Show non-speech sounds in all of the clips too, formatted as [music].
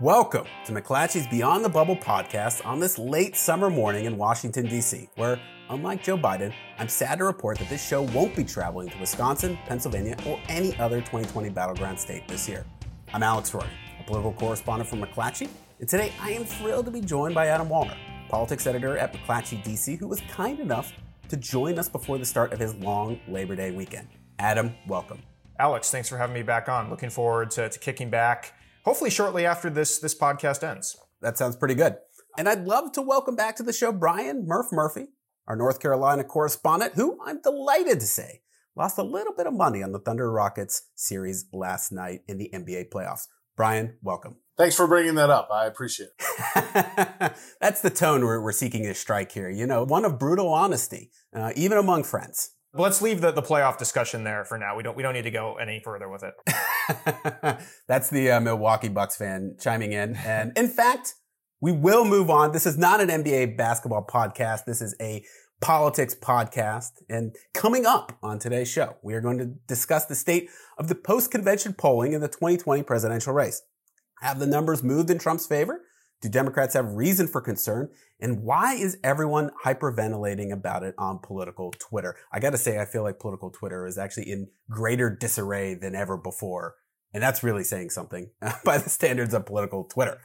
Welcome to McClatchy's Beyond the Bubble podcast on this late summer morning in Washington, D.C., where, unlike Joe Biden, I'm sad to report that this show won't be traveling to Wisconsin, Pennsylvania, or any other 2020 battleground state this year. I'm Alex Roarty, a political correspondent for McClatchy, and today I am thrilled to be joined by Adam Wollner, politics editor at McClatchy DC, who was kind enough to join us before the start of his long Labor Day weekend. Adam, welcome. Alex, thanks for having me back on. Looking forward to, to kicking back hopefully shortly after this this podcast ends. That sounds pretty good. And I'd love to welcome back to the show Brian Murph Murphy, our North Carolina correspondent, who I'm delighted to say lost a little bit of money on the Thunder Rockets series last night in the NBA playoffs. Brian, welcome. Thanks for bringing that up. I appreciate it. [laughs] That's the tone we're, we're seeking to strike here. You know, one of brutal honesty, uh, even among friends. Let's leave the, the playoff discussion there for now. We don't we don't need to go any further with it. [laughs] That's the uh, Milwaukee Bucks fan chiming in. And in fact, we will move on. This is not an NBA basketball podcast. This is a politics podcast. And coming up on today's show, we are going to discuss the state of the post-convention polling in the 2020 presidential race. Have the numbers moved in Trump's favor? Do Democrats have reason for concern? And why is everyone hyperventilating about it on political Twitter? I got to say, I feel like political Twitter is actually in greater disarray than ever before. And that's really saying something [laughs] by the standards of political Twitter.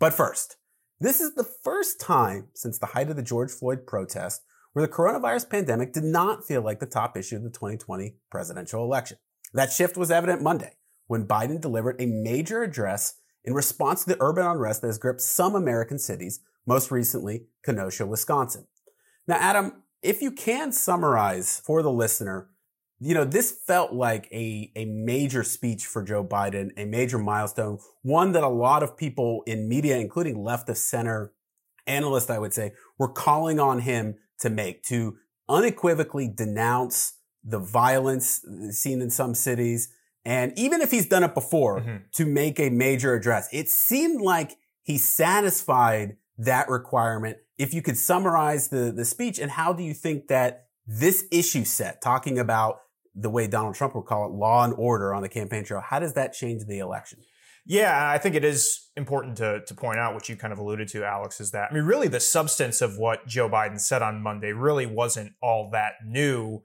But first, this is the first time since the height of the George Floyd protest where the coronavirus pandemic did not feel like the top issue of the 2020 presidential election. That shift was evident Monday when Biden delivered a major address in response to the urban unrest that has gripped some American cities, most recently Kenosha, Wisconsin. Now, Adam, if you can summarize for the listener, you know, this felt like a, a major speech for Joe Biden, a major milestone, one that a lot of people in media, including left of center analysts, I would say, were calling on him to make, to unequivocally denounce the violence seen in some cities, and even if he's done it before mm-hmm. to make a major address, it seemed like he satisfied that requirement. If you could summarize the, the speech and how do you think that this issue set, talking about the way Donald Trump would call it law and order on the campaign trail, how does that change the election? Yeah, I think it is important to, to point out what you kind of alluded to, Alex, is that, I mean, really the substance of what Joe Biden said on Monday really wasn't all that new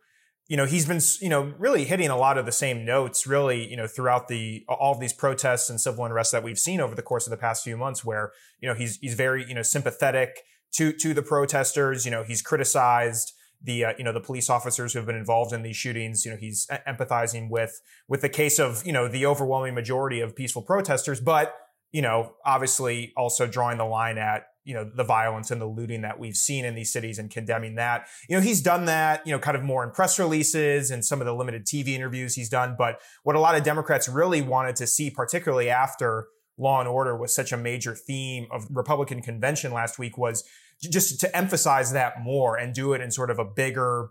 you know, he's been, you know, really hitting a lot of the same notes, really, you know, throughout the all of these protests and civil unrest that we've seen over the course of the past few months, where you know he's he's very you know sympathetic to to the protesters. You know, he's criticized the uh, you know the police officers who have been involved in these shootings. You know, he's empathizing with with the case of you know the overwhelming majority of peaceful protesters, but you know, obviously also drawing the line at you know the violence and the looting that we've seen in these cities and condemning that. You know he's done that you know kind of more in press releases and some of the limited tv interviews he's done but what a lot of democrats really wanted to see particularly after law and order was such a major theme of republican convention last week was just to emphasize that more and do it in sort of a bigger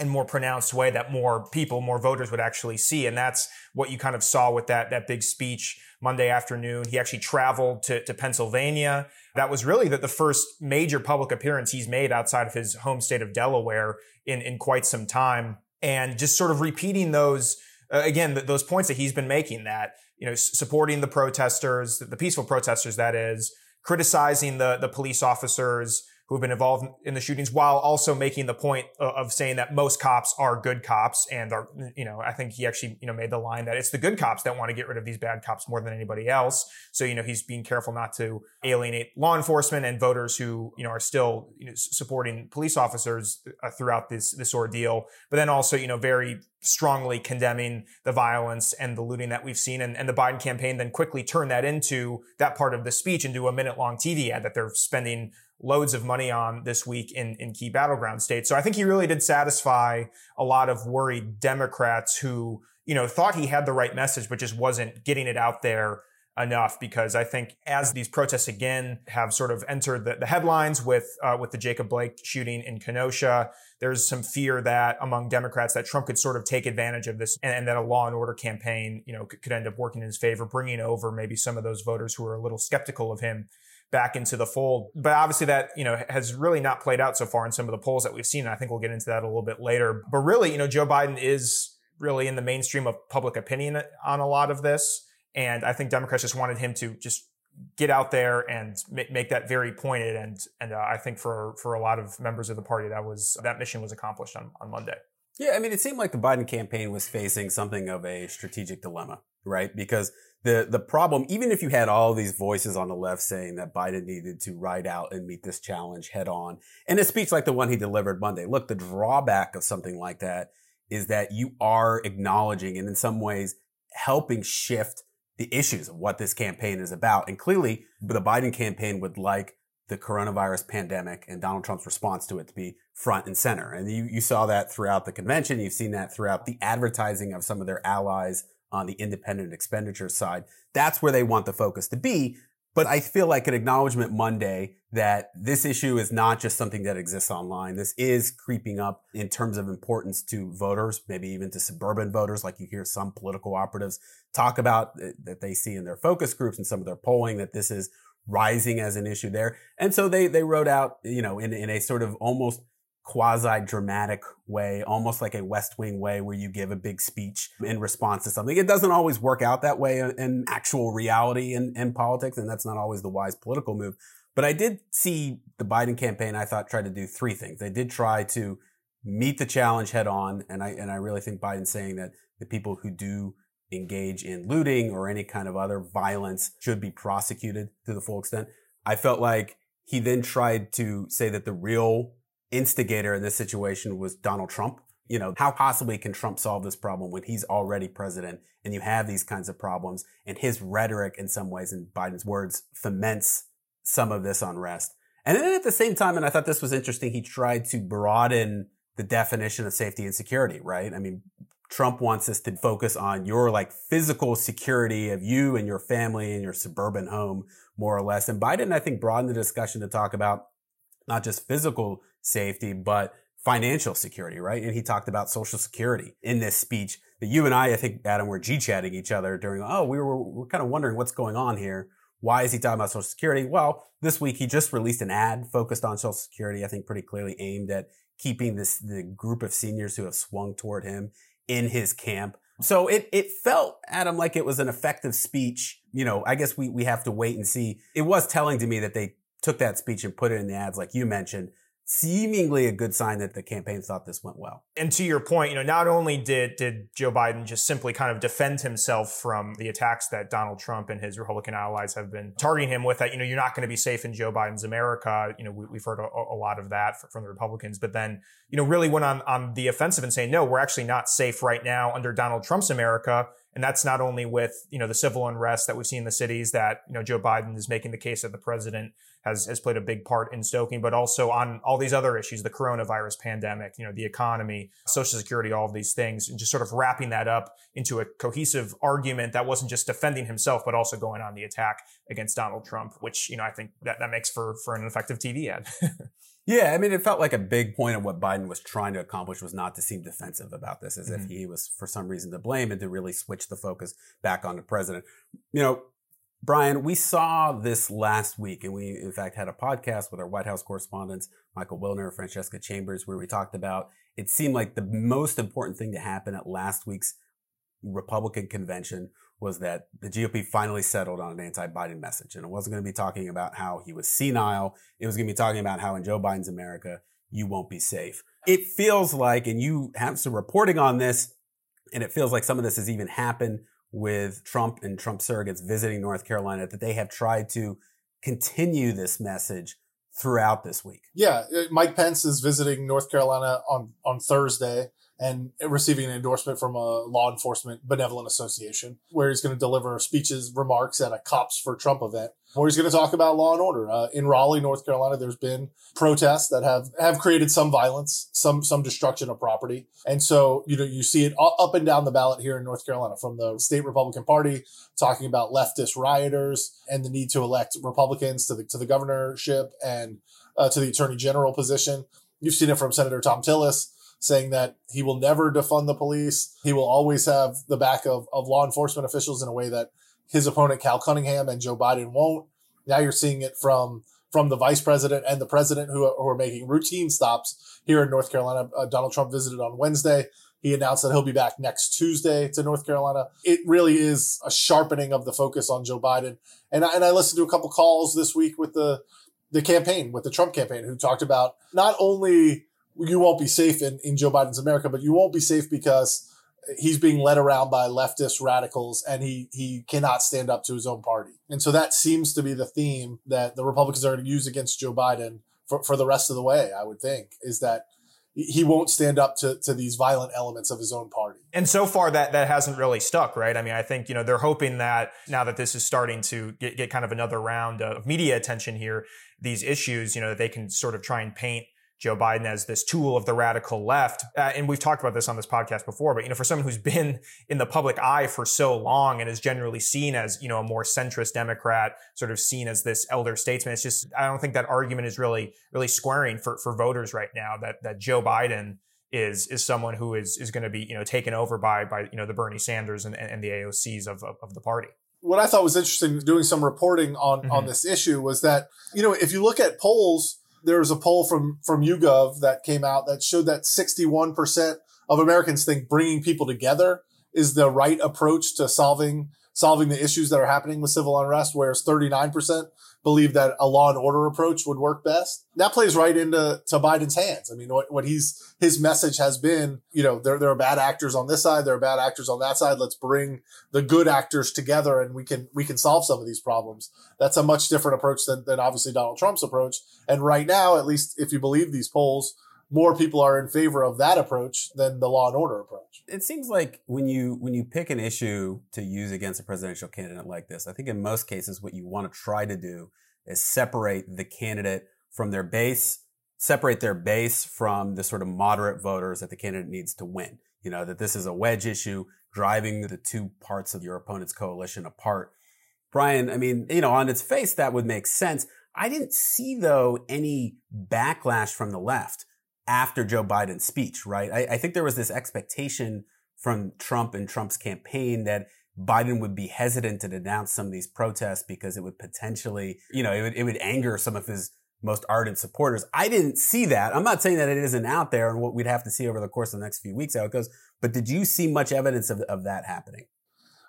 and more pronounced way that more people, more voters would actually see. And that's what you kind of saw with that, that big speech Monday afternoon. He actually traveled to, to Pennsylvania. That was really the, the first major public appearance he's made outside of his home state of Delaware in, in quite some time. And just sort of repeating those, uh, again, th- those points that he's been making that, you know, supporting the protesters, the peaceful protesters, that is, criticizing the, the police officers, who have been involved in the shootings while also making the point of saying that most cops are good cops and are, you know, I think he actually, you know, made the line that it's the good cops that want to get rid of these bad cops more than anybody else. So, you know, he's being careful not to alienate law enforcement and voters who, you know, are still, you know, supporting police officers uh, throughout this, this ordeal. But then also, you know, very strongly condemning the violence and the looting that we've seen. And, and the Biden campaign then quickly turned that into that part of the speech into a minute long TV ad that they're spending loads of money on this week in, in key battleground states. So I think he really did satisfy a lot of worried Democrats who, you know, thought he had the right message, but just wasn't getting it out there enough because I think as these protests again have sort of entered the, the headlines with uh, with the Jacob Blake shooting in Kenosha, there's some fear that among Democrats that Trump could sort of take advantage of this and, and that a law and order campaign, you know, could, could end up working in his favor, bringing over maybe some of those voters who are a little skeptical of him back into the fold. But obviously that, you know, has really not played out so far in some of the polls that we've seen. And I think we'll get into that a little bit later. But really, you know, Joe Biden is really in the mainstream of public opinion on a lot of this. And I think Democrats just wanted him to just get out there and make that very pointed. And and uh, I think for for a lot of members of the party, that was that mission was accomplished on on Monday. Yeah, I mean, it seemed like the Biden campaign was facing something of a strategic dilemma, right? Because the the problem, even if you had all these voices on the left saying that Biden needed to ride out and meet this challenge head on, in a speech like the one he delivered Monday, look, the drawback of something like that is that you are acknowledging and in some ways helping shift the issues of what this campaign is about. And clearly, the Biden campaign would like the coronavirus pandemic and Donald Trump's response to it to be front and center. And you, you saw that throughout the convention. You've seen that throughout the advertising of some of their allies on the independent expenditure side. That's where they want the focus to be. But I feel like an acknowledgement Monday that this issue is not just something that exists online. This is creeping up in terms of importance to voters, maybe even to suburban voters, like you hear some political operatives talk about that they see in their focus groups and some of their polling that this is rising as an issue there. And so they, they wrote out, you know, in, in a sort of almost quasi dramatic way, almost like a West Wing way where you give a big speech in response to something. It doesn't always work out that way in actual reality in, in politics. And that's not always the wise political move. But I did see the Biden campaign, I thought tried to do three things. They did try to meet the challenge head on. And I, and I really think Biden saying that the people who do engage in looting or any kind of other violence should be prosecuted to the full extent. I felt like he then tried to say that the real instigator in this situation was Donald Trump. You know, how possibly can Trump solve this problem when he's already president and you have these kinds of problems and his rhetoric in some ways, in Biden's words, foments some of this unrest. And then at the same time, and I thought this was interesting, he tried to broaden the definition of safety and security, right? I mean, Trump wants us to focus on your like physical security of you and your family and your suburban home, more or less. And Biden, I think, broadened the discussion to talk about not just physical safety, but financial security, right? And he talked about social security in this speech that you and I, I think, Adam, were G-chatting each other during, oh, we were, we are kind of wondering what's going on here. Why is he talking about social security? Well, this week he just released an ad focused on social security, I think pretty clearly aimed at keeping this, the group of seniors who have swung toward him in his camp. So it, it felt, Adam, like it was an effective speech. You know, I guess we, we have to wait and see. It was telling to me that they took that speech and put it in the ads, like you mentioned, seemingly a good sign that the campaign thought this went well. And to your point, you know, not only did did Joe Biden just simply kind of defend himself from the attacks that Donald Trump and his Republican allies have been targeting him with, that you know, you're not going to be safe in Joe Biden's America. You know, we, have heard a, a, lot of that from the Republicans, but then you know, really went on on the offensive and saying, no, we're actually not safe right now under Donald Trump's America. And that's not only with, you know, the civil unrest that we've seen in the cities that, you know, Joe Biden is making the case that the president has, has played a big part in stoking, but also on all these other issues, the coronavirus pandemic, you know, the economy, social security, all of these things, and just sort of wrapping that up into a cohesive argument that wasn't just defending himself, but also going on the attack against Donald Trump, which, you know, I think that, that makes for, for an effective TV ad. [laughs] Yeah, I mean, it felt like a big point of what Biden was trying to accomplish was not to seem defensive about this, as mm-hmm. if he was for some reason to blame and to really switch the focus back on the president. You know, Brian, we saw this last week, and we in fact had a podcast with our White House correspondents, Michael Wilner, Francesca Chambers, where we talked about it seemed like the most important thing to happen at last week's Republican convention was that the GOP finally settled on an anti-Biden message. And it wasn't going to be talking about how he was senile. It was going to be talking about how in Joe Biden's America, you won't be safe. It feels like, and you have some reporting on this, and it feels like some of this has even happened with Trump and Trump surrogates visiting North Carolina, that they have tried to continue this message throughout this week. Yeah, uh, Mike Pence is visiting North Carolina on on Thursday and receiving an endorsement from a law enforcement benevolent association where he's going to deliver speeches, remarks at a Cops for Trump event where he's going to talk about law and order. Uh, in Raleigh, North Carolina, there's been protests that have, have created some violence, some, some destruction of property. And so, you know, you see it up and down the ballot here in North Carolina from the state Republican party talking about leftist rioters and the need to elect Republicans to the, to the governorship and uh, to the attorney general position. You've seen it from Senator Thom Tillis saying that he will never defund the police. He will always have the back of, of law enforcement officials in a way that his opponent, Cal Cunningham and Joe Biden won't. Now you're seeing it from, from the vice president and the president who, who are making routine stops here in North Carolina. Uh, Donald Trump visited on Wednesday. He announced that he'll be back next Tuesday to North Carolina. It really is a sharpening of the focus on Joe Biden. And I, and I listened to a couple calls this week with the the campaign, with the Trump campaign, who talked about not only you won't be safe in, in Joe Biden's America, but you won't be safe because he's being led around by leftist radicals and he he cannot stand up to his own party. And so that seems to be the theme that the Republicans are going to use against Joe Biden for, for the rest of the way, I would think, is that he won't stand up to, to these violent elements of his own party. And so far that that hasn't really stuck, right? I mean, I think, you know, they're hoping that now that this is starting to get, get kind of another round of media attention here, these issues, you know, that they can sort of try and paint Joe Biden as this tool of the radical left. Uh, and we've talked about this on this podcast before, but you know, for someone who's been in the public eye for so long and is generally seen as, you know, a more centrist Democrat, sort of seen as this elder statesman, it's just, I don't think that argument is really, really squaring for, for voters right now that, that Joe Biden is, is someone who is, is going to be, you know, taken over by, by, you know, the Bernie Sanders and, and the AOCs of, of, of the party what I thought was interesting doing some reporting on mm-hmm. on this issue was that you know if you look at polls there was a poll from from YouGov that came out that showed that 61% of Americans think bringing people together is the right approach to solving solving the issues that are happening with civil unrest, whereas 39% believe that a law and order approach would work best. That plays right into to Biden's hands. I mean, what, what he's his message has been, you know, there there are bad actors on this side, there are bad actors on that side. Let's bring the good actors together and we can we can solve some of these problems. That's a much different approach than, than obviously Donald Trump's approach. And right now, at least if you believe these polls, more people are in favor of that approach than the law and order approach. It seems like when you when you pick an issue to use against a presidential candidate like this, I think in most cases what you want to try to do is separate the candidate from their base, separate their base from the sort of moderate voters that the candidate needs to win. You know, that this is a wedge issue driving the two parts of your opponent's coalition apart. Brian, I mean, you know, on its face that would make sense. I didn't see though any backlash from the left after Joe Biden's speech, right? I, I think there was this expectation from Trump and Trump's campaign that Biden would be hesitant to denounce some of these protests because it would potentially, you know, it would, it would anger some of his most ardent supporters. I didn't see that. I'm not saying that it isn't out there and what we'd have to see over the course of the next few weeks how it goes, but did you see much evidence of, of that happening?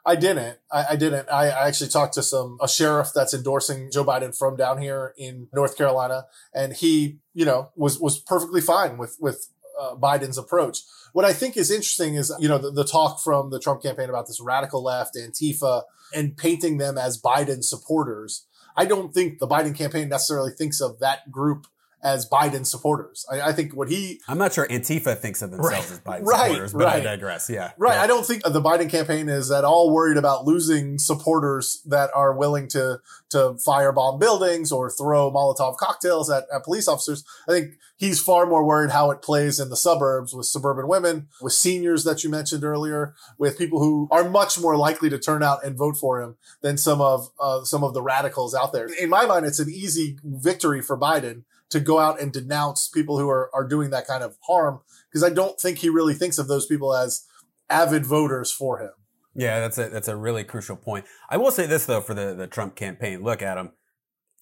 I didn't. I, I didn't. I, I, actually talked to some a sheriff that's endorsing Joe Biden from down here in North Carolina, and he, you know, was was perfectly fine with with uh, Biden's approach. What I think is interesting is, you know, the, the talk from the Trump campaign about this radical left, Antifa, and painting them as Biden supporters. I don't think the Biden campaign necessarily thinks of that group as Biden supporters. I, I, think what he I'm not sure Antifa thinks of themselves right, as Biden right, supporters, but right. I digress. Yeah. Right. Yeah. I don't think the Biden campaign is at all worried about losing supporters that are willing to to firebomb buildings or throw Molotov cocktails at, at police officers. I think he's far more worried how it plays in the suburbs with suburban women, with seniors that you mentioned earlier, with people who are much more likely to turn out and vote for him than some of uh, some of the radicals out there. In my mind, it's an easy victory for Biden to go out and denounce people who are, are doing that kind of harm because I don't think he really thinks of those people as avid voters for him. Yeah, that's a that's a really crucial point. I will say this though for the the Trump campaign. Look, Adam,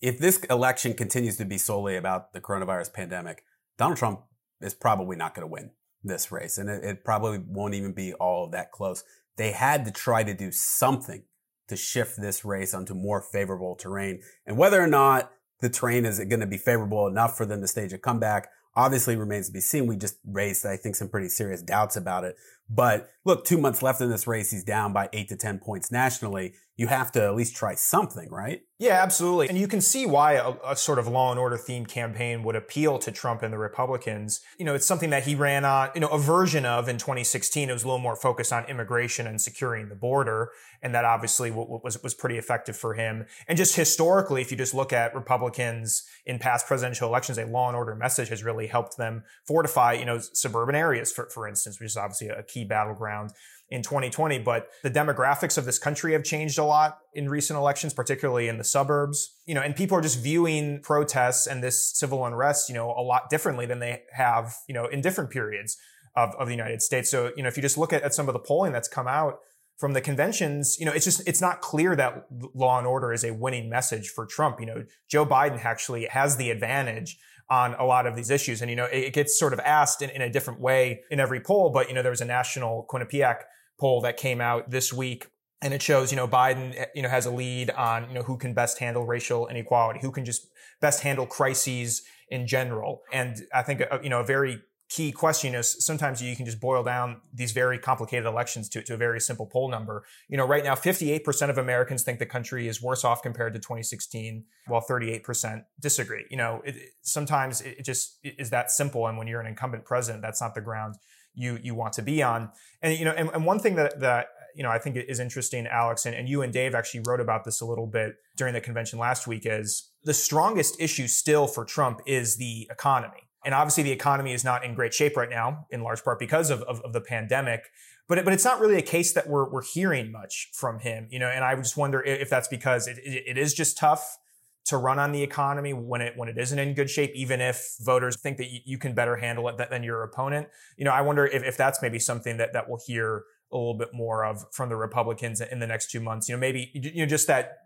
if this election continues to be solely about the coronavirus pandemic, Donald Trump is probably not going to win this race, and it, it probably won't even be all that close. They had to try to do something to shift this race onto more favorable terrain, and whether or not the terrain is going to be favorable enough for them to stage a comeback obviously remains to be seen. We just raised, I think, some pretty serious doubts about it. But look, two months left in this race. He's down by eight to 10 points nationally. You have to at least try something, right? Yeah, absolutely. And you can see why a, a, sort of law and order themed campaign would appeal to Trump and the Republicans. You know, it's something that he ran on, you know, a version of in 2016. It was a little more focused on immigration and securing the border. And that obviously was, was pretty effective for him. And just historically, if you just look at Republicans in past presidential elections, a law and order message has really helped them fortify, you know, suburban areas, for, for instance, which is obviously a key battleground in 2020. But the demographics of this country have changed a lot in recent elections, particularly in the suburbs. You know, and people are just viewing protests and this civil unrest, you know, a lot differently than they have, you know, in different periods of, of the United States. So, you know, if you just look at, at some of the polling that's come out, from the conventions, you know, it's just, it's not clear that law and order is a winning message for Trump. You know, Joe Biden actually has the advantage on a lot of these issues. And, you know, it, gets sort of asked in, in a different way in every poll, but, you know, there was a national Quinnipiac poll that came out this week and it shows, you know, Biden, you know, has a lead on, you know, who can best handle racial inequality, who can just best handle crises in general. And I think, uh, you know, a very key question is sometimes you can just boil down these very complicated elections to, to a very simple poll number. You know, right now, 58% of Americans think the country is worse off compared to 2016, while 38% disagree. You know, it, sometimes it just is that simple. And when you're an incumbent president, that's not the ground you, you want to be on. And, you know, and, and one thing that, that, you know, I think is interesting, Alex, and, and you and Dave actually wrote about this a little bit during the convention last week is the strongest issue still for Trump is the economy and obviously, the economy is not in great shape right now, in large part because of, of, of the pandemic. But, but it's not really a case that we're, we're hearing much from him, you know. And I just wonder if that's because it, it, it is just tough to run on the economy when it when it isn't in good shape, even if voters think that you, you can better handle it than your opponent. You know, I wonder if, if that's maybe something that that we'll hear a little bit more of from the Republicans in the next two months. You know, maybe you know just that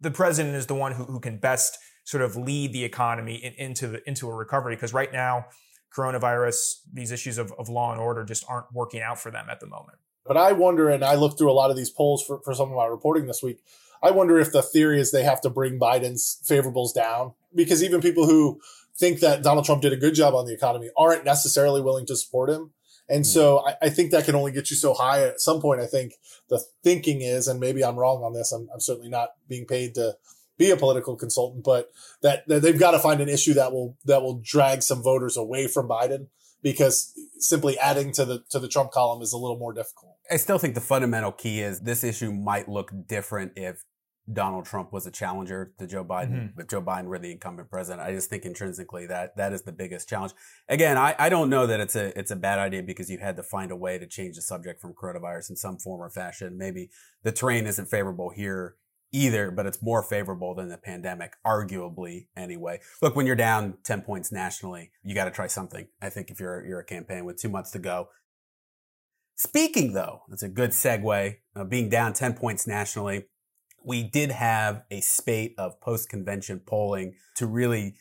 the president is the one who, who can best sort of lead the economy in, into the, into a recovery because right now coronavirus these issues of, of law and order just aren't working out for them at the moment but i wonder and i looked through a lot of these polls for, for some of my reporting this week i wonder if the theory is they have to bring biden's favorables down because even people who think that donald trump did a good job on the economy aren't necessarily willing to support him and hmm. so I, I, think that can only get you so high. At some point, I think the thinking is, and maybe I'm wrong on this. I'm, I'm certainly not being paid to be a political consultant, but that, that they've got to find an issue that will that will drag some voters away from Biden because simply adding to the to the Trump column is a little more difficult. I still think the fundamental key is this issue might look different if Donald Trump was a challenger to Joe Biden, mm-hmm. but Joe Biden were the incumbent president. I just think intrinsically that that is the biggest challenge. Again, I, I don't know that it's a it's a bad idea because you had to find a way to change the subject from coronavirus in some form or fashion. Maybe the terrain isn't favorable here either, but it's more favorable than the pandemic, arguably anyway. Look, when you're down 10 points nationally, you got to try something. I think if you're, you're a campaign with two months to go. Speaking though, that's a good segue, uh, being down 10 points nationally. We did have a spate of post convention polling to really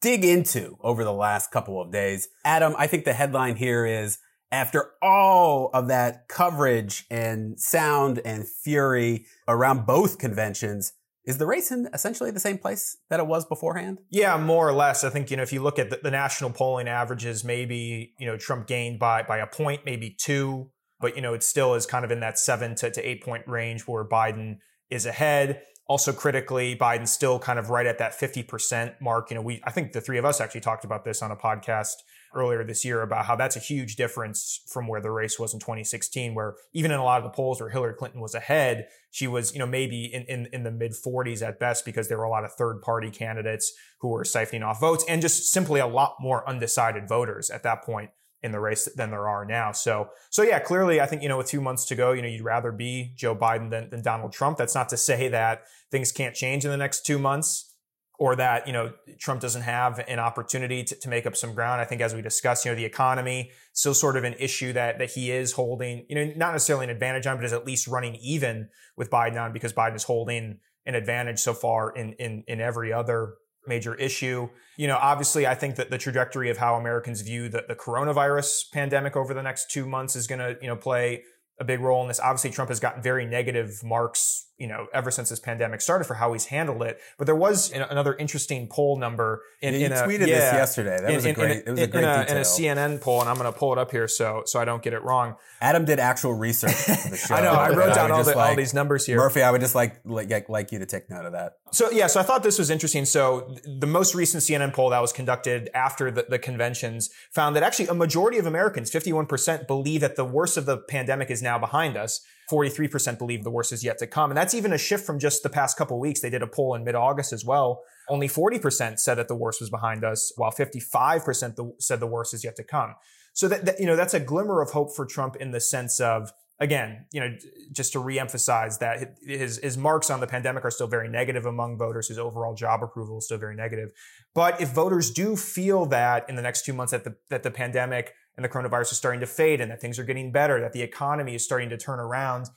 dig into over the last couple of days. Adam, I think the headline here is after all of that coverage and sound and fury around both conventions, is the race in essentially the same place that it was beforehand? Yeah, more or less. I think, you know, if you look at the, the national polling averages, maybe, you know, Trump gained by, by a point, maybe two, but, you know, it still is kind of in that seven to, to eight point range where Biden is ahead. Also critically, Biden's still kind of right at that 50% mark. You know, we, I think the three of us actually talked about this on a podcast earlier this year about how that's a huge difference from where the race was in 2016, where even in a lot of the polls where Hillary Clinton was ahead, she was, you know, maybe in, in, in the mid 40s at best because there were a lot of third party candidates who were siphoning off votes and just simply a lot more undecided voters at that point in the race than there are now. So, so yeah, clearly, I think, you know, with two months to go, you know, you'd rather be Joe Biden than, than Donald Trump. That's not to say that things can't change in the next two months or that you know Trump doesn't have an opportunity to, to, make up some ground. I think as we discussed, you know, the economy still sort of an issue that that he is holding, you know, not necessarily an advantage on, but is at least running even with Biden on because Biden is holding an advantage so far in in in every other major issue. You know, obviously, I think that the trajectory of how Americans view the, the coronavirus pandemic over the next two months is going to, you know, play a big role in this. Obviously, Trump has gotten very negative marks, you know, ever since this pandemic started for how he's handled it. But there was another interesting poll number in, yeah, in a, tweeted yeah, this yesterday. That in, was a great, in, it was a great in a, in a, CNN poll, and I'm going to pull it up here so so I don't get it wrong. Adam did actual research for the [laughs] show. I know. I wrote down all, the, like, all these numbers here. Murphy, I would just like, like like you to take note of that. So yeah, so I thought this was interesting. So the most recent CNN poll that was conducted after the, the conventions found that actually a majority of Americans, 51%, believe that the worst of the pandemic is now behind us. 43% believe the worst is yet to come. And that's even a shift from just the past couple weeks. They did a poll in mid-August as well. Only 40% said that the worst was behind us, while 55% said the worst is yet to come. So that, that, you know, that's a glimmer of hope for Trump in the sense of, again, you know, just to reemphasize that his, his marks on the pandemic are still very negative among voters. His overall job approval is still very negative. But if voters do feel that in the next two months that the, that the pandemic and the coronavirus is starting to fade and that things are getting better, that the economy is starting to turn around,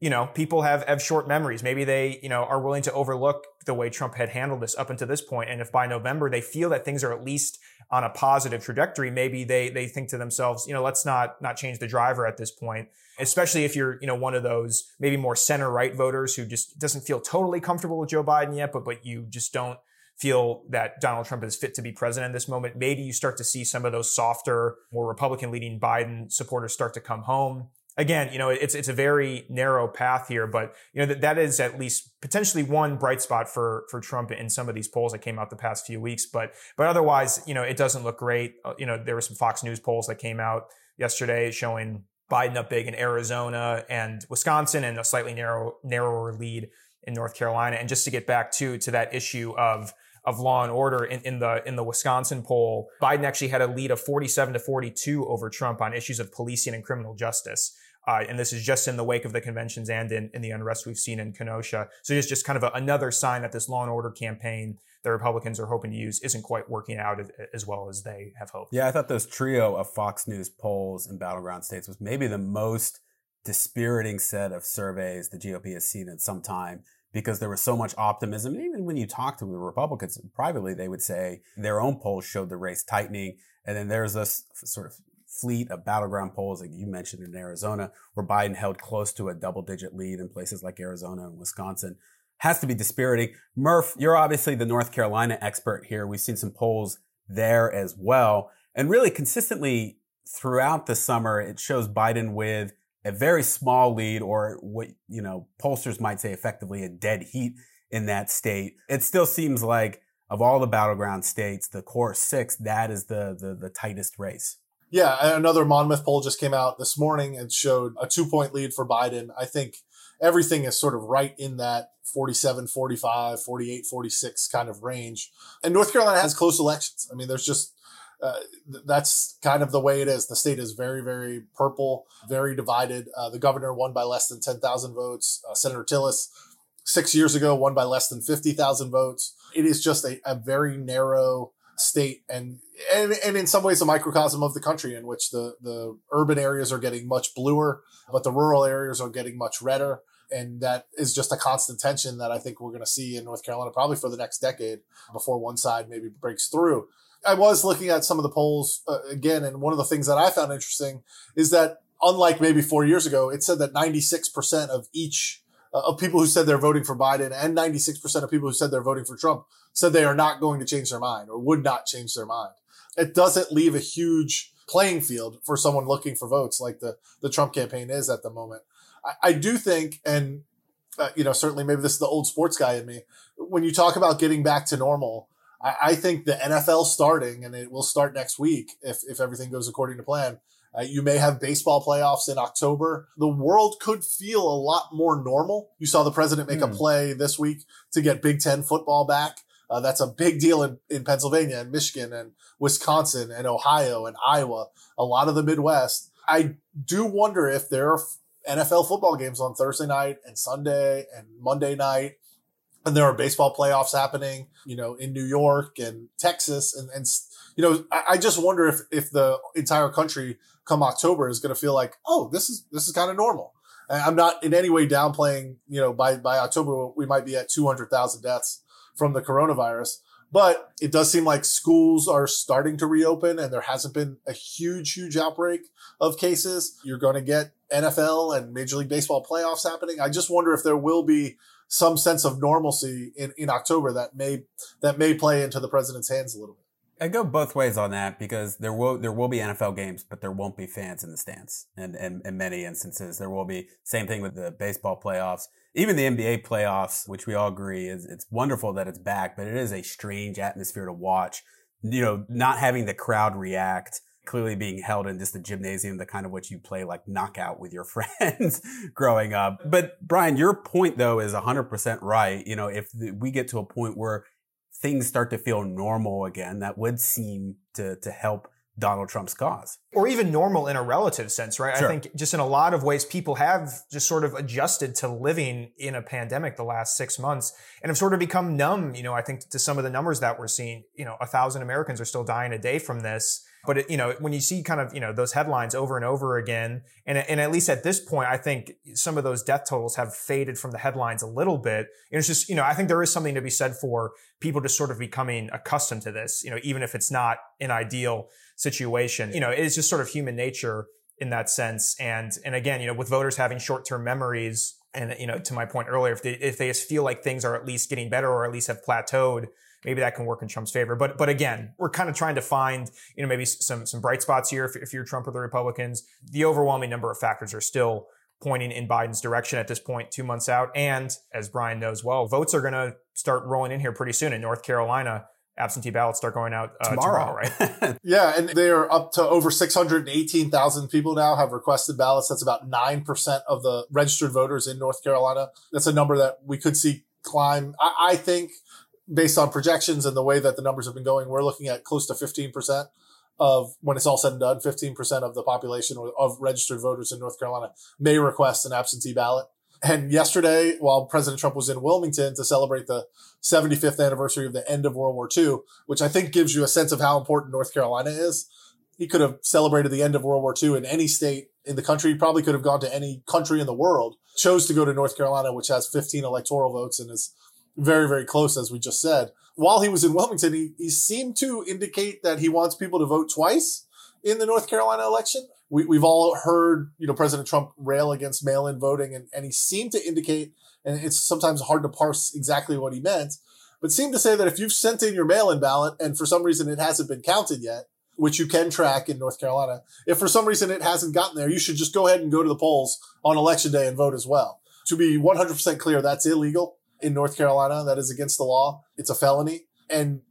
you know, people have, have short memories. Maybe they, you know, are willing to overlook the way Trump had handled this up until this point. And if by November they feel that things are at least on a positive trajectory, maybe they, they think to themselves, you know, let's not, not change the driver at this point. Especially if you're, you know, one of those maybe more center right voters who just doesn't feel totally comfortable with Joe Biden yet, but, but you just don't feel that Donald Trump is fit to be president in this moment. Maybe you start to see some of those softer, more Republican leading Biden supporters start to come home again, you know, it's it's a very narrow path here, but you know that that is at least potentially one bright spot for for Trump in some of these polls that came out the past few weeks. But but otherwise, you know, it doesn't look great. Uh, you know, there were some Fox News polls that came out yesterday showing Biden up big in Arizona and Wisconsin, and a slightly narrow narrower lead in North Carolina. And just to get back to to that issue of of law and order in, in the in the Wisconsin poll, Biden actually had a lead of 47 to 42 over Trump on issues of policing and criminal justice. Uh, and this is just in the wake of the conventions and in, in the unrest we've seen in Kenosha. So it's just kind of a, another sign that this law and order campaign the Republicans are hoping to use isn't quite working out as, as well as they have hoped. Yeah, I thought those trio of Fox News polls in battleground states was maybe the most dispiriting set of surveys the GOP has seen in some time because there was so much optimism. And even when you talk to the Republicans privately, they would say their own polls showed the race tightening. And then there's this sort of fleet of battleground polls, like you mentioned in Arizona, where Biden held close to a double digit lead in places like Arizona and Wisconsin. Has to be dispiriting. Murph, you're obviously the North Carolina expert here. We've seen some polls there as well. And really consistently throughout the summer, it shows Biden with a very small lead or what, you know, pollsters might say effectively a dead heat in that state. It still seems like of all the battleground states, the core six, that is the, the, the tightest race. Yeah, another Monmouth poll just came out this morning and showed a two point lead for Biden. I think everything is sort of right in that 47, 45, 48, 46 kind of range. And North Carolina has close elections. I mean, there's just, uh, that's kind of the way it is. The state is very, very purple, very divided. Uh, the governor won by less than 10,000 votes. Uh, Senator Tillis, six years ago, won by less than 50,000 votes. It is just a, a very narrow state and, and and in some ways a microcosm of the country in which the the urban areas are getting much bluer but the rural areas are getting much redder and that is just a constant tension that I think we're going to see in North Carolina probably for the next decade before one side maybe breaks through. I was looking at some of the polls uh, again, and one of the things that I found interesting is that unlike maybe four years ago, it said that 96% of each uh, of people who said they're voting for Biden and 96% of people who said they're voting for Trump said they are not going to change their mind or would not change their mind. It doesn't leave a huge playing field for someone looking for votes like the, the Trump campaign is at the moment. I, I do think, and uh, you know, certainly maybe this is the old sports guy in me. When you talk about getting back to normal, I, I think the NFL starting, and it will start next week if, if everything goes according to plan, uh, you may have baseball playoffs in October. The world could feel a lot more normal. You saw the president make mm. a hmm. play this week to get Big Ten football back. Uh, that's a big deal in, in Pennsylvania and Michigan and Wisconsin and Ohio and Iowa, a lot of the Midwest. I do wonder if there are NFL football games on Thursday night and Sunday and Monday night. And there are baseball playoffs happening, you know, in New York and Texas. And, and you know, I, I just wonder if, if the entire country come October is going to feel like, oh, this is this is kind of normal. And I'm not in any way downplaying. You know, by by October we might be at 200,000 deaths from the coronavirus. But it does seem like schools are starting to reopen and there hasn't been a huge, huge outbreak of cases. You're going to get NFL and Major League Baseball playoffs happening. I just wonder if there will be some sense of normalcy in, in October that may, that may play into the president's hands a little bit. I go both ways on that because there will there will be NFL games, but there won't be fans in the stands. And, and in many instances, there will be same thing with the baseball playoffs, even the NBA playoffs, which we all agree is it's wonderful that it's back, but it is a strange atmosphere to watch. You know, not having the crowd react, clearly being held in just a gymnasium, the kind of what you play like knockout with your [laughs] friends growing up. But Brian, your point though is 100% right. You know, if we get to a point where things start to feel normal again, that would seem to, to help Donald Trump's cause. Or even normal in a relative sense, right? Sure. I think just in a lot of ways, people have just sort of adjusted to living in a pandemic the last six months and have sort of become numb, you know, I think to some of the numbers that we're seeing, you know, a thousand Americans are still dying a day from this. But it, you know, when you see kind of you know those headlines over and over again, and and at least at this point, I think some of those death totals have faded from the headlines a little bit. And it's just you know I think there is something to be said for people just sort of becoming accustomed to this. You know, even if it's not an ideal situation, you know, it is just sort of human nature in that sense. And and again, you know, with voters having short term memories and you know, to my point earlier, if they if they just feel like things are at least getting better or at least have plateaued, maybe that can work in Trump's favor. But but again, we're kind of trying to find you know maybe some some bright spots here if, if you're Trump or the Republicans. The overwhelming number of factors are still pointing in Biden's direction at this point, two months out. And as Brian knows well, votes are going to start rolling in here pretty soon in North Carolina absentee ballots start going out uh, tomorrow. tomorrow. right? [laughs] yeah, and they are up to over 618,000 people now have requested ballots. That's about 9% of the registered voters in North Carolina. That's a number that we could see climb. I, I think based on projections and the way that the numbers have been going, we're looking at close to 15% of when it's all said and done, 15% of the population of registered voters in North Carolina may request an absentee ballot. And yesterday, while President Trump was in Wilmington to celebrate the 75th anniversary of the end of World War II, which I think gives you a sense of how important North Carolina is, he could have celebrated the end of World War II in any state in the country. He probably could have gone to any country in the world. Chose to go to North Carolina, which has 15 electoral votes and is very, very close, as we just said. While he was in Wilmington, he, he seemed to indicate that he wants people to vote twice in the North Carolina election we, we've all heard, you know, President Trump rail against mail-in voting, and, and he seemed to indicate, and it's sometimes hard to parse exactly what he meant, but seemed to say that if you've sent in your mail-in ballot and for some reason it hasn't been counted yet, which you can track in North Carolina, if for some reason it hasn't gotten there, you should just go ahead and go to the polls on election day and vote as well. To be 100% clear, that's illegal in North Carolina. That is against the law. It's a felony. And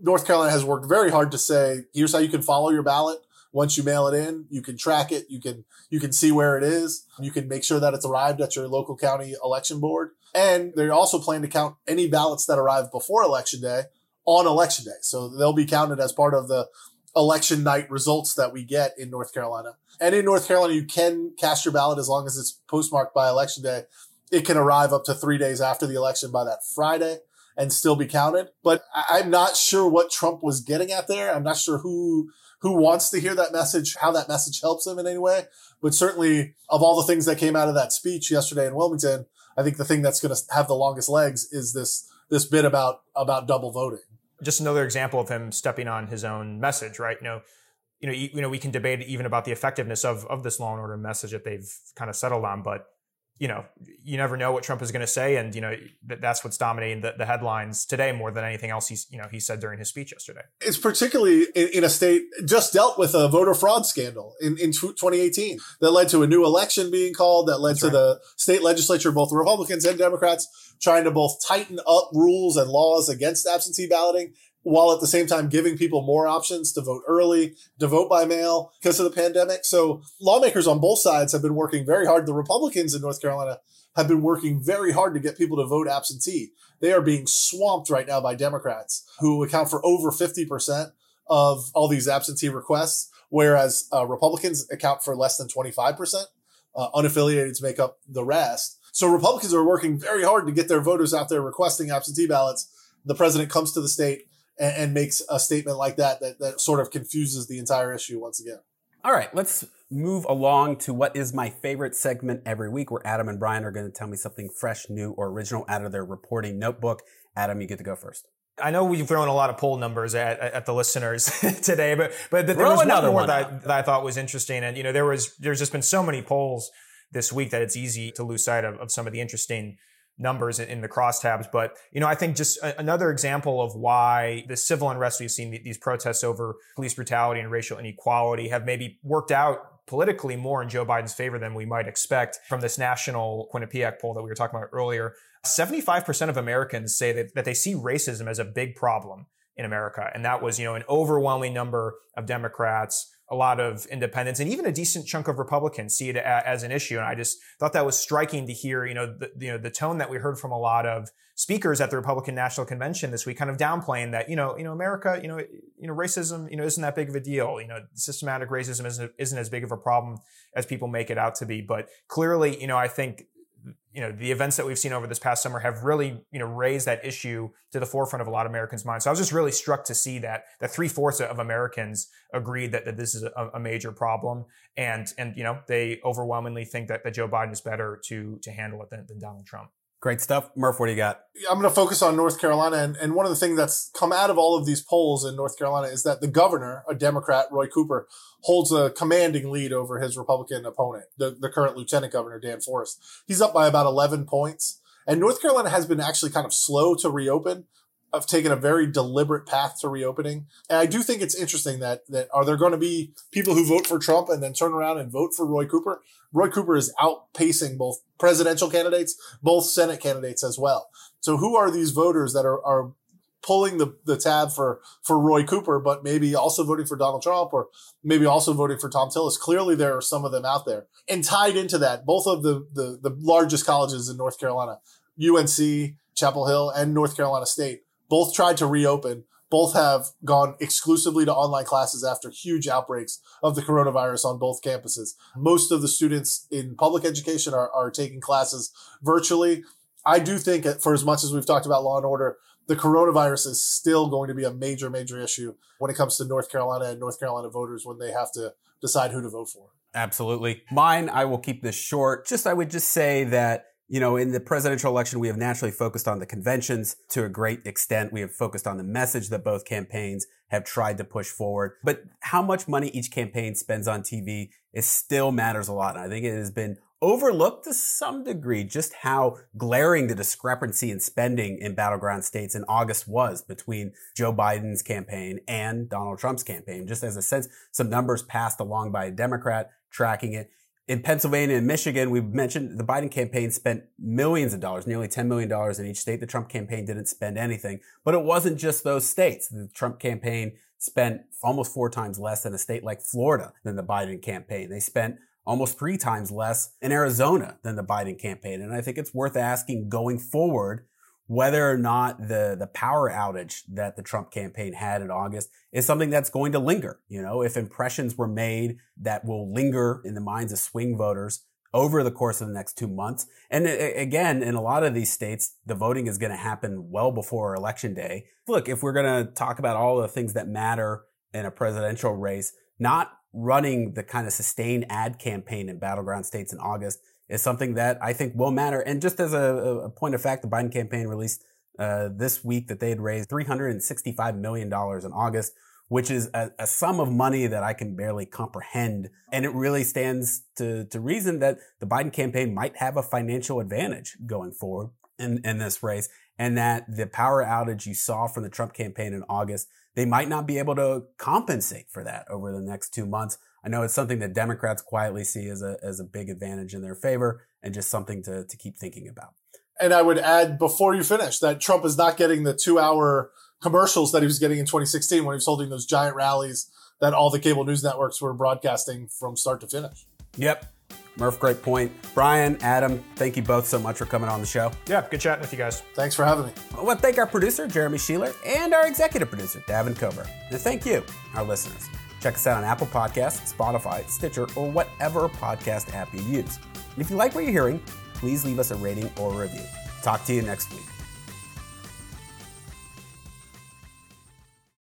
North Carolina has worked very hard to say, here's how you can follow your ballot once you mail it in, you can track it. You can, you can see where it is. You can make sure that it's arrived at your local county election board. And they also plan to count any ballots that arrive before election day on election day. So they'll be counted as part of the election night results that we get in North Carolina. And in North Carolina, you can cast your ballot as long as it's postmarked by election day. It can arrive up to three days after the election by that Friday and still be counted. But I'm not sure what Trump was getting at there. I'm not sure who who wants to hear that message, how that message helps him in any way. But certainly of all the things that came out of that speech yesterday in Wilmington, I think the thing that's going to have the longest legs is this, this bit about, about double voting. Just another example of him stepping on his own message, right? You know, you know, you, you know, we can debate even about the effectiveness of, of this law and order message that they've kind of settled on, but you know, you never know what Trump is going to say, and you know that's what's dominating the, the, headlines today more than anything else he's you know he said during his speech yesterday. It's particularly in, in a state just dealt with a voter fraud scandal in, in 2018 that led to a new election being called, that led that's to right. the state legislature, both Republicans and Democrats, trying to both tighten up rules and laws against absentee balloting while at the same time giving people more options to vote early, to vote by mail because of the pandemic. So lawmakers on both sides have been working very hard. The Republicans in North Carolina have been working very hard to get people to vote absentee. They are being swamped right now by Democrats who account for over 50% of all these absentee requests, whereas uh, Republicans account for less than 25%. Uh, unaffiliateds make up the rest. So Republicans are working very hard to get their voters out there requesting absentee ballots. The president comes to the state and, and makes a statement like that, that that sort of confuses the entire issue once again. All right, let's move along to what is my favorite segment every week, where Adam and Brian are going to tell me something fresh, new, or original out of their reporting notebook. Adam, you get to go first. I know we've thrown a lot of poll numbers at, at the listeners [laughs] today, but but there was another one more that I, that I thought was interesting, and you know there was there's just been so many polls this week that it's easy to lose sight of, of some of the interesting numbers in, the crosstabs. But, you know, I think just a, another example of why the civil unrest we've seen, these protests over police brutality and racial inequality have maybe worked out politically more in Joe Biden's favor than we might expect from this national Quinnipiac poll that we were talking about earlier. 75% of Americans say that, that they see racism as a big problem in America. And that was, you know, an overwhelming number of Democrats a lot of independents and even a decent chunk of Republicans see it as an issue. And I just thought that was striking to hear, you know, the, you know, the tone that we heard from a lot of speakers at the Republican National Convention this week, kind of downplaying that, you know, you know, America, you know, you know, racism, you know, isn't that big of a deal. You know, systematic racism isn't, isn't as big of a problem as people make it out to be. But clearly, you know, I think you know the events that we've seen over this past summer have really you know raised that issue to the forefront of a lot of Americans' minds. So I was just really struck to see that that three fourths of Americans agreed that, that this is a, a, major problem, and and you know they overwhelmingly think that, that Joe Biden is better to to handle it than, than Donald Trump. Great stuff. Murph, what do you got? I'm going to focus on North Carolina. And, and one of the things that's come out of all of these polls in North Carolina is that the governor, a Democrat, Roy Cooper, holds a commanding lead over his Republican opponent, the, the current lieutenant governor, Dan Forest. He's up by about 11 points. And North Carolina has been actually kind of slow to reopen I've taken a very deliberate path to reopening. And I do think it's interesting that that are there going to be people who vote for Trump and then turn around and vote for Roy Cooper? Roy Cooper is outpacing both presidential candidates, both Senate candidates as well. So who are these voters that are, are pulling the, the tab for, for Roy Cooper, but maybe also voting for Donald Trump or maybe also voting for Thom Tillis? Clearly there are some of them out there. And tied into that, both of the, the, the largest colleges in North Carolina, UNC, Chapel Hill, and North Carolina State, both tried to reopen. Both have gone exclusively to online classes after huge outbreaks of the coronavirus on both campuses. Most of the students in public education are, are taking classes virtually. I do think, uh, for as much as we've talked about law and order, the coronavirus is still going to be a major, major issue when it comes to North Carolina and North Carolina voters when they have to decide who to vote for. Absolutely. Mine, I will keep this short. Just, I would just say that you know, in the presidential election, we have naturally focused on the conventions to a great extent. We have focused on the message that both campaigns have tried to push forward. But how much money each campaign spends on TV is still matters a lot. And I think it has been overlooked to some degree just how glaring the discrepancy in spending in battleground states in August was between Joe Biden's campaign and Donald Trump's campaign. Just as a sense, some numbers passed along by a Democrat tracking it in Pennsylvania and Michigan, we've mentioned the Biden campaign spent millions of dollars, nearly $10 million in each state. The Trump campaign didn't spend anything, but it wasn't just those states. The Trump campaign spent almost four times less in a state like Florida than the Biden campaign. They spent almost three times less in Arizona than the Biden campaign. And I think it's worth asking going forward whether or not the, the power outage that the Trump campaign had in August is something that's going to linger. You know, if impressions were made that will linger in the minds of swing voters over the course of the next two months. And again, in a lot of these states, the voting is going to happen well before election day. Look, if we're going to talk about all the things that matter in a presidential race, not running the kind of sustained ad campaign in battleground states in August is something that I think will matter. And just as a, a point of fact, the Biden campaign released uh, this week that they had raised $365 million in August, which is a, a, sum of money that I can barely comprehend. And it really stands to, to reason that the Biden campaign might have a financial advantage going forward in, in this race. And that the power outage you saw from the Trump campaign in August, they might not be able to compensate for that over the next two months. I know it's something that Democrats quietly see as a, as a big advantage in their favor and just something to, to keep thinking about. And I would add before you finish that Trump is not getting the two hour commercials that he was getting in 2016 when he was holding those giant rallies that all the cable news networks were broadcasting from start to finish. Yep. Murph, great point. Brian, Adam, thank you both so much for coming on the show. Yeah, good chatting with you guys. Thanks for having me. I want to thank our producer, Jeremy Sheeler, and our executive producer, Davin Cover. And thank you, our listeners. Check us out on Apple Podcasts, Spotify, Stitcher, or whatever podcast app you use. And if you like what you're hearing, please leave us a rating or a review. Talk to you next week.